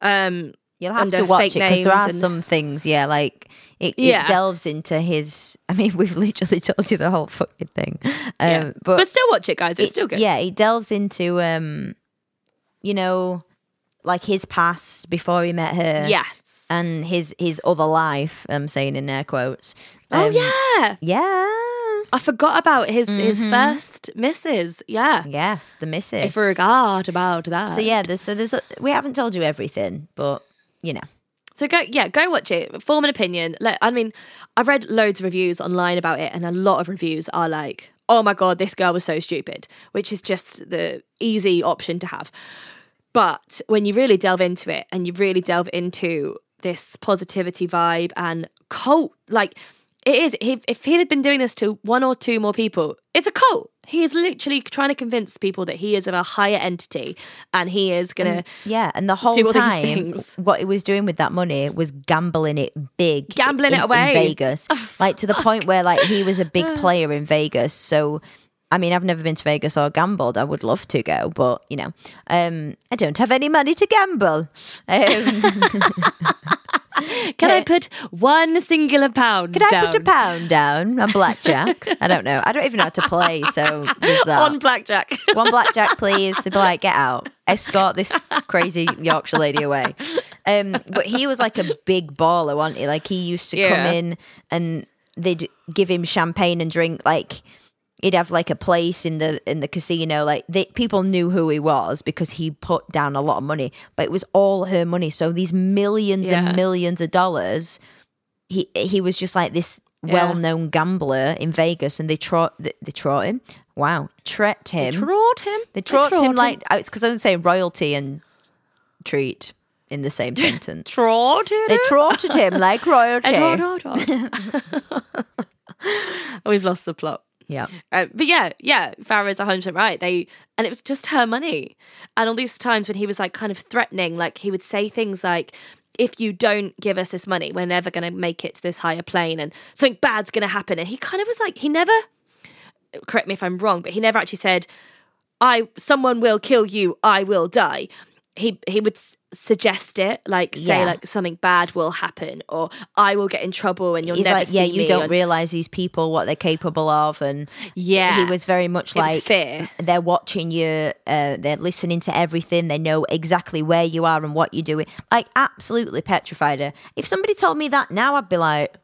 Um, You'll have to watch it because there are and- some things, yeah, like it, Yeah. it delves into his. I mean, we've literally told you the whole fucking thing, um, yeah. but, but still watch it, guys. It's it- still good. Yeah, it delves into, um, you know, like his past before he met her, Yes. and his his other life. I'm saying in air quotes. oh Um, yeah, yeah, I forgot about his his Mm-hmm. first misses. Yeah. yes, the missus. I forgot about that. So yeah, there's so there's a, we haven't told you everything, but you know, So go, yeah, go watch it. Form an opinion. Let, I mean, I've read loads of reviews online about it, and a lot of reviews are like, "Oh my god, this girl was so stupid," which is just the easy option to have. But when you really delve into it, and you really delve into this positivity vibe and cult, like it is. If he had been doing this to one or two more people, it's a cult. He is literally trying to convince people that he is of a higher entity, and he is gonna. Yeah, and the whole time, what he was doing with that money was gambling it big, Gambling in, it away. in Vegas, like to the point where like he was a big player in Vegas. So, I mean, I've never been to Vegas or gambled. I would love to go, but you know, um, I don't have any money to gamble. Um, Can I put one singular pound? could I put a pound down on blackjack? I don't know. I don't even know how to play. So there's that. on blackjack? One blackjack, please. They'd be like, get out. Escort this crazy Yorkshire lady away. Um, but he was like a big baller, wasn't he? Like he used to come in and they'd give him champagne and drink. Like he'd have like a place in the in the casino. Like they, people knew who he was because he put down a lot of money, but it was all her money. So these millions Yeah. and millions of dollars. He he was just like this well-known gambler in Vegas, and they trot they, they trot him. Wow, tret him. Trot him. They trot trot him like oh, it's because I'm saying royalty and treat in the same sentence. trot him. They trotted him like royalty. We've lost the plot. Yeah, Uh, but yeah, yeah, Farah's 100% right. They and it was just her money. And all these times when he was like kind of threatening, like he would say things like, if you don't give us this money, we're never going to make it to this higher plane and something bad's going to happen. And he kind of was like, he never, correct me if I'm wrong, but he never actually said, I, someone will kill you, I will die. He, he would suggest it, like say Yeah. like something bad will happen, or I will get in trouble and you'll he's never like, yeah, you don't on-" realize these people what they're capable of, and Yeah, he was very much like fear. they're watching you, uh, they're listening to everything, they know exactly where you are and what you're doing. Like absolutely petrified her. If somebody told me that now, I'd be like,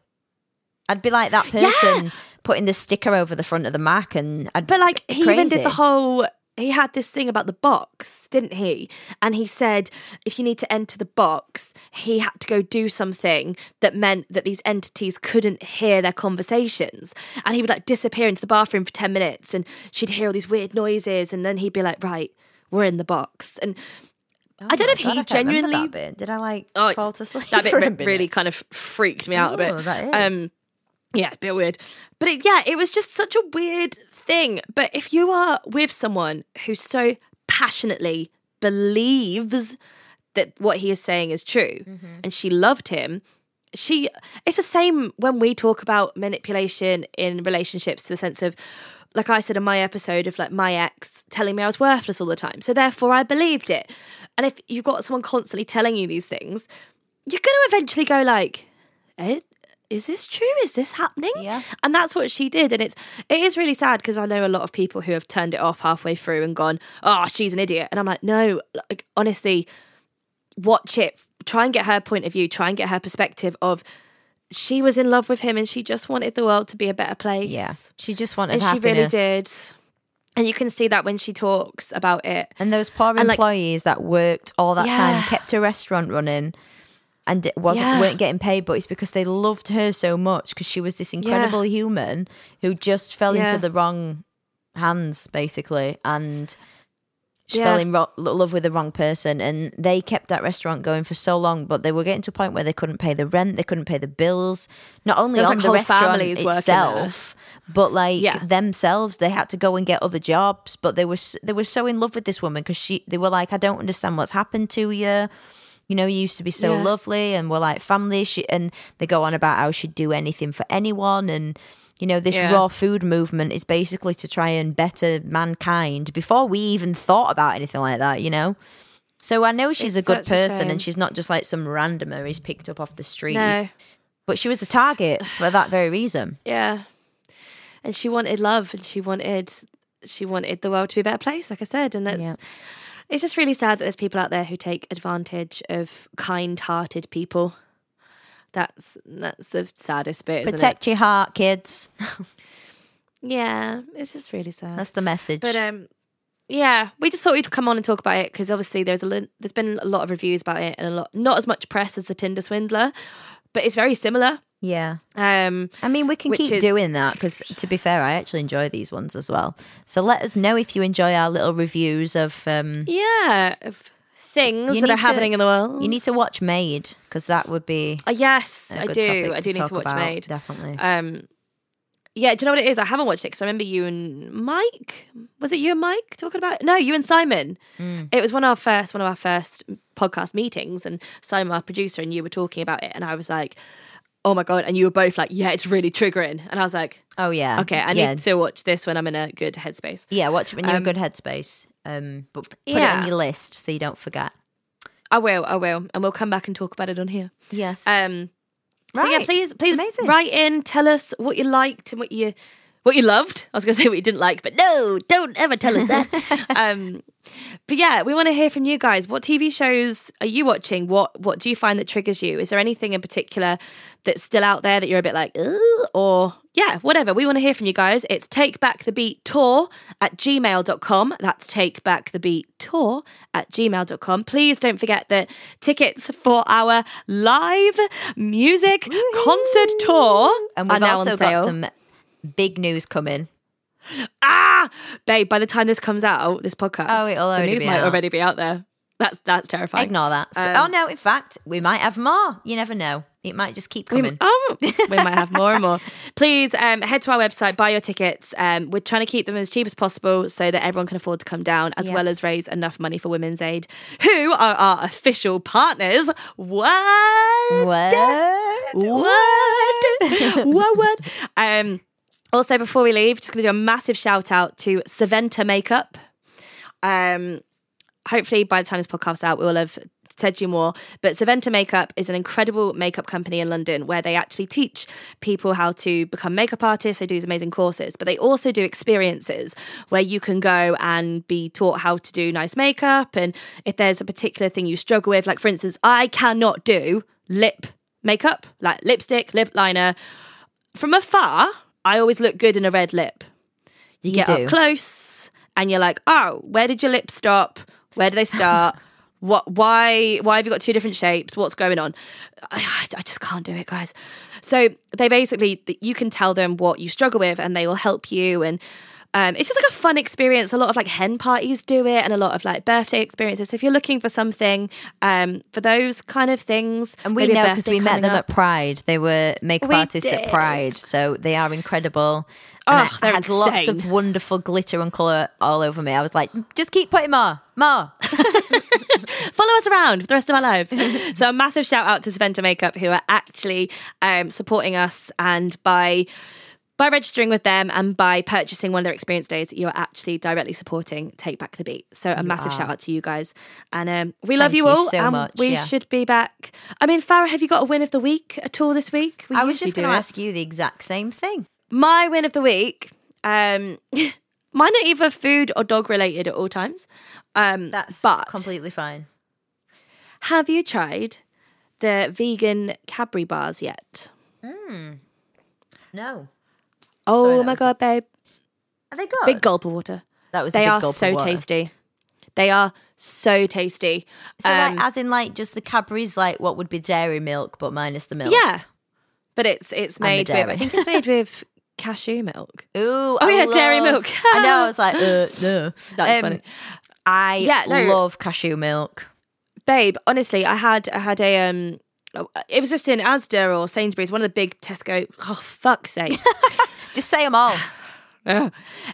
I'd be like that person putting the sticker over the front of the Mac, and I'd But like he even did the whole he had this thing about the box, didn't he? And he said if you need to enter the box, he had to go do something that meant that these entities couldn't hear their conversations. And he would like disappear into the bathroom for 10 minutes and she'd hear all these weird noises and then he'd be like, "Right, we're in the box." And I don't know if Oh God, he genuinely. Did I like Oh, fall to sleep? that bit for a re- minute? really kind of freaked me out a bit. Oh. Um, yeah, a bit weird. But it, yeah, it was just such a weird thing. But if you are with someone who so passionately believes that what he is saying is true, Mm-hmm. and she loved him. She, it's the same when we talk about manipulation in relationships to the sense of, like I said in my episode of like my ex telling me I was worthless all the time. So therefore I believed it. And if you've got someone constantly telling you these things, you're going to eventually go like, eh, is this true? Is this happening? Yeah. And that's what she did. And it's it is really sad because I know a lot of people who have turned it off halfway through and gone, oh, she's an idiot. And I'm like, no, like honestly, watch it. Try and get her point of view. Try and get her perspective of she was in love with him and she just wanted the world to be a better place. Yeah, she just wanted And she really did. And you can see that when she talks about it. And those poor And, like- employees that worked all that Yeah. time, kept a restaurant running, and it wasn't Yeah. weren't getting paid. But it's because they loved her so much because she was this incredible human who just fell Yeah. into the wrong hands, basically. And She Yeah. fell in ro- love with the wrong person, and they kept that restaurant going for so long. But they were getting to a point where they couldn't pay the rent, they couldn't pay the bills. Not only on like, the restaurant families working there. itself, but like Yeah. themselves, they had to go and get other jobs. But they were they were so in love with this woman because she they were like, I don't understand what's happened to you. You know, you used to be so Yeah. lovely, and we're like family. She and they go on about how she'd do anything for anyone, and you know, this Yeah. raw food movement is basically to try and better mankind before we even thought about anything like that. You know. So I know she's It's a good such a person, and she's not just like some randomer he's picked up off the street. No. But she was a target for that very reason. Yeah. And she wanted love and she wanted she wanted the world to be a better place, like I said. And that's Yeah. It's just really sad that there's people out there who take advantage of kind hearted people. That's that's the saddest bit. Isn't Protect your heart, kids. Yeah, it's just really sad. That's the message. But um, yeah, we just thought we'd come on and talk about it because obviously there's a there's been a lot of reviews about it and a lot not as much press as the Tinder swindler, but it's very similar. Yeah. Um, I mean, we can keep is- doing that because, to be fair, I actually enjoy these ones as well. So let us know if you enjoy our little reviews of. Um, yeah, of things that are to- happening in the world. you need to watch Maid because that would be. Uh, yes, I do. I do need to watch about, Maid. Definitely. Um, yeah, do you know what it is? I haven't watched it because I remember you and Mike. Was it you and Mike talking about? It? No, you and Simon. Mm. It was one of our first one of our first podcast meetings, and Simon, our producer, and you were talking about it, and I was like, "Oh my god!" And you were both like, "Yeah, it's really triggering," and I was like, oh yeah. "Okay, I yeah. need to watch this when I'm in a good headspace." Yeah, watch it when you're Um, in a good headspace. Um, but put it Yeah. on your list so you don't forget. I will, I will, and we'll come back and talk about it on here. Yes. Um, so yeah, Right. please, please Amazing. write in, tell us what you liked and what you what you loved. I was going to say what you didn't like, but no, don't ever tell us that. um, but yeah, we want to hear from you guys. What TV shows are you watching? What what do you find that triggers you? Is there anything in particular that's still out there that you're a bit like, or yeah, whatever. We want to hear from you guys. It's take back the beat tour at gmail.com. That's take back the beat tour at gmail.com. Please don't forget that tickets for our live music concert tour and are we've now also on got sale. some big news coming. Ah, babe. By the time this comes out, this podcast, Oh, it'll the news might out. already be out there. That's that's terrifying. Ignore that. Um, oh no, in fact, we might have more. You never know. It might just keep We, coming. oh, we might have more and more. Please um, head to our website, buy your tickets. Um, we're trying to keep them as cheap as possible so that everyone can afford to come down, as Yeah. well as raise enough money for Women's Aid, who are our official partners. What? what? What? what? What? Um, also, before we leave, just going to do a massive shout out to Saventa Makeup. Um, hopefully, by the time this podcast's out, we will have said you more. But Saventa Makeup is an incredible makeup company in London where they actually teach people how to become makeup artists. They do these amazing courses, but they also do experiences where you can go and be taught how to do nice makeup. And if there's a particular thing you struggle with, like for instance, I cannot do lip makeup, like lipstick, lip liner. From afar, I always look good in a red lip. You, get do. up close and you're like, oh, where did your lips stop? Where do they start? what? Why? Why have you got two different shapes? What's going on? I, I just can't do it, guys. So they basically, you can tell them what you struggle with, and they will help you. And um, it's just like a fun experience. A lot of like hen parties do it, and a lot of like birthday experiences. So if you're looking for something um, for those kind of things, And we know because we met them up- at Pride. They were makeup We artists at. Pride, so they are incredible. And Oh, I had lots of wonderful glitter and colour all over me. I was like, just keep putting more, more. follow us around for the rest of our lives. so a massive shout out to Saventa Makeup who are actually um, supporting us and by by registering with them and by purchasing one of their experience days, you are actually directly supporting Take Back the Beat. So a massive shout out to you guys. And um, we love you you all. so and much, we yeah. should be back. I mean, Farah, have you got a win of the week at all this week? We I was just going to ask you the exact same thing. My win of the week. Um, mine are either food or dog related at all times. Um, That's but completely fine. Have you tried the vegan Cadbury bars yet? No. Oh Sorry, my was- god, babe! Are they good? Big gulp of water. That was a They big are gulp of so water. tasty. They are so tasty. So, Um, like, as in, like, just the Cadbury's, like, what would be dairy milk, but minus the milk. yeah, but it's it's made with. I think it's made with cashew milk. Ooh. Oh, I yeah, dairy milk. I know. I was like, uh, no. That's Um, funny. I Yeah, no. love cashew milk. babe honestly i had i had a um it was just in asda or sainsbury's one of the big tesco oh fuck's sake Just say them all.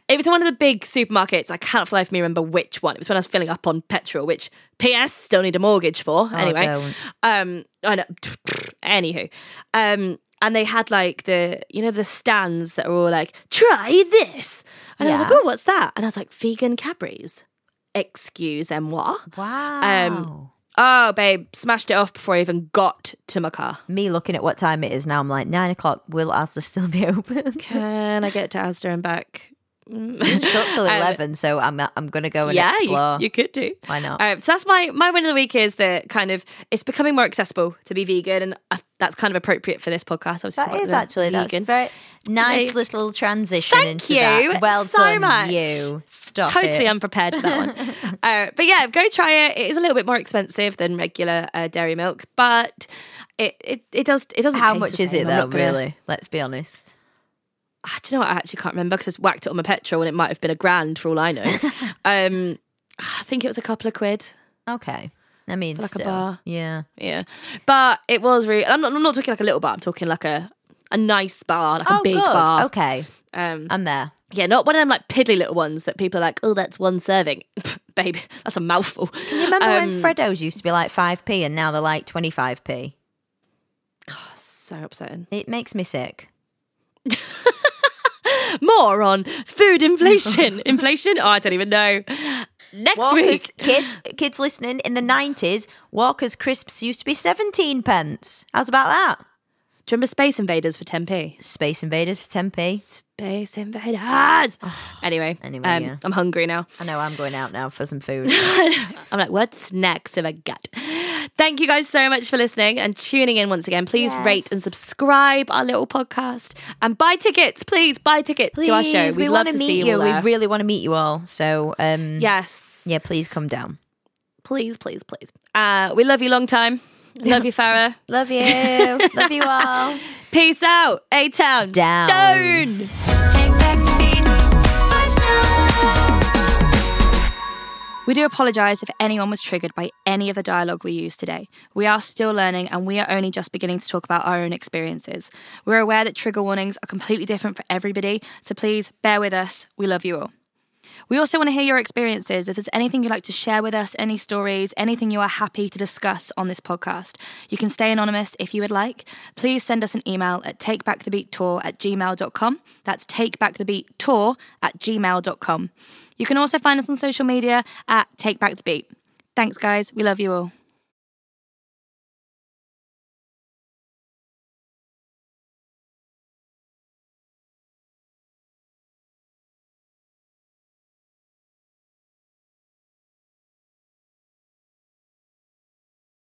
It was one of the big supermarkets. I can't for the life of me remember which one. It was when i was filling up on petrol which ps still need a mortgage for. Anyway. don't. um i know. Anywho. Um and they had like the you know the stands that were all like try this. And i was like oh what's that? And i was like vegan cadbury's excuse moi Wow. um, Oh, babe, smashed it off before I even got to my car. Me looking at what time it is now, I'm like, nine o'clock. Will Asda still be open? Can I get to Asda and back? It's shut till Um, 11, so I'm I'm going to go and yeah, explore. you, you could do. Why not? Um, so that's my my win of the week is that kind of it's becoming more accessible to be vegan, and I, that's kind of appropriate for this podcast. I was That is actually that's vegan. very nice little transition Thank into you that. Well so done, much. you. Stop totally it. unprepared for that one. uh, but yeah, go try it. It is a little bit more expensive than regular uh, dairy milk, but it, it it does it doesn't. How much is it though? Really? Let's be honest. Ah, do you know what? I actually can't remember because I whacked it on my petrol and it might have been a grand for all I know. um, I think it was a couple of quid. Okay. I mean, like a bar. Yeah. Yeah, but it was really. I'm not. I'm not talking like a little bar. I'm talking like a a nice bar, like a oh, big good. bar. Okay, Um, I'm there. yeah, not one of them like piddly little ones that people are like, oh, that's one serving. Baby, that's a mouthful. Can you remember when Um, Freddos used to be like 5p and now they're like 25p? God, So upsetting. It makes me sick. More on food inflation. inflation? Oh, I don't even know. Next Walker's week. kids, kids listening in the 90s, Walker's crisps used to be 17 pence. How's about that? Do you remember Space Invaders for 10p? Space Invaders for 10p. Space Invaders. anyway, Anyway, um, yeah. I'm hungry now. I know I'm going out now for some food. I'm like, what snacks have I got? Thank you guys so much for listening and tuning in once again. Please Yes. rate and subscribe our little podcast and buy tickets. Please buy tickets to our show. We'd we love to meet see you. you. all We really want to meet you all. So, um, yes. yeah, please come down. Please, please, please. Uh, we love you long time. Love you, Farah. Love you. Love you all. Peace out. A Town. Down. Down. We do apologise if anyone was triggered by any of the dialogue we used today. We are still learning and we are only just beginning to talk about our own experiences. We're aware that trigger warnings are completely different for everybody, so please bear with us. We love you all. We also want to hear your experiences. If there's anything you'd like to share with us, any stories, anything you are happy to discuss on this podcast, you can stay anonymous if you would like. Please send us an email at takebackthebeattour at gmail.com. That's takebackthebeattour at gmail.com. You can also find us on social media at Take Back the Beat. Thanks, guys. We love you all.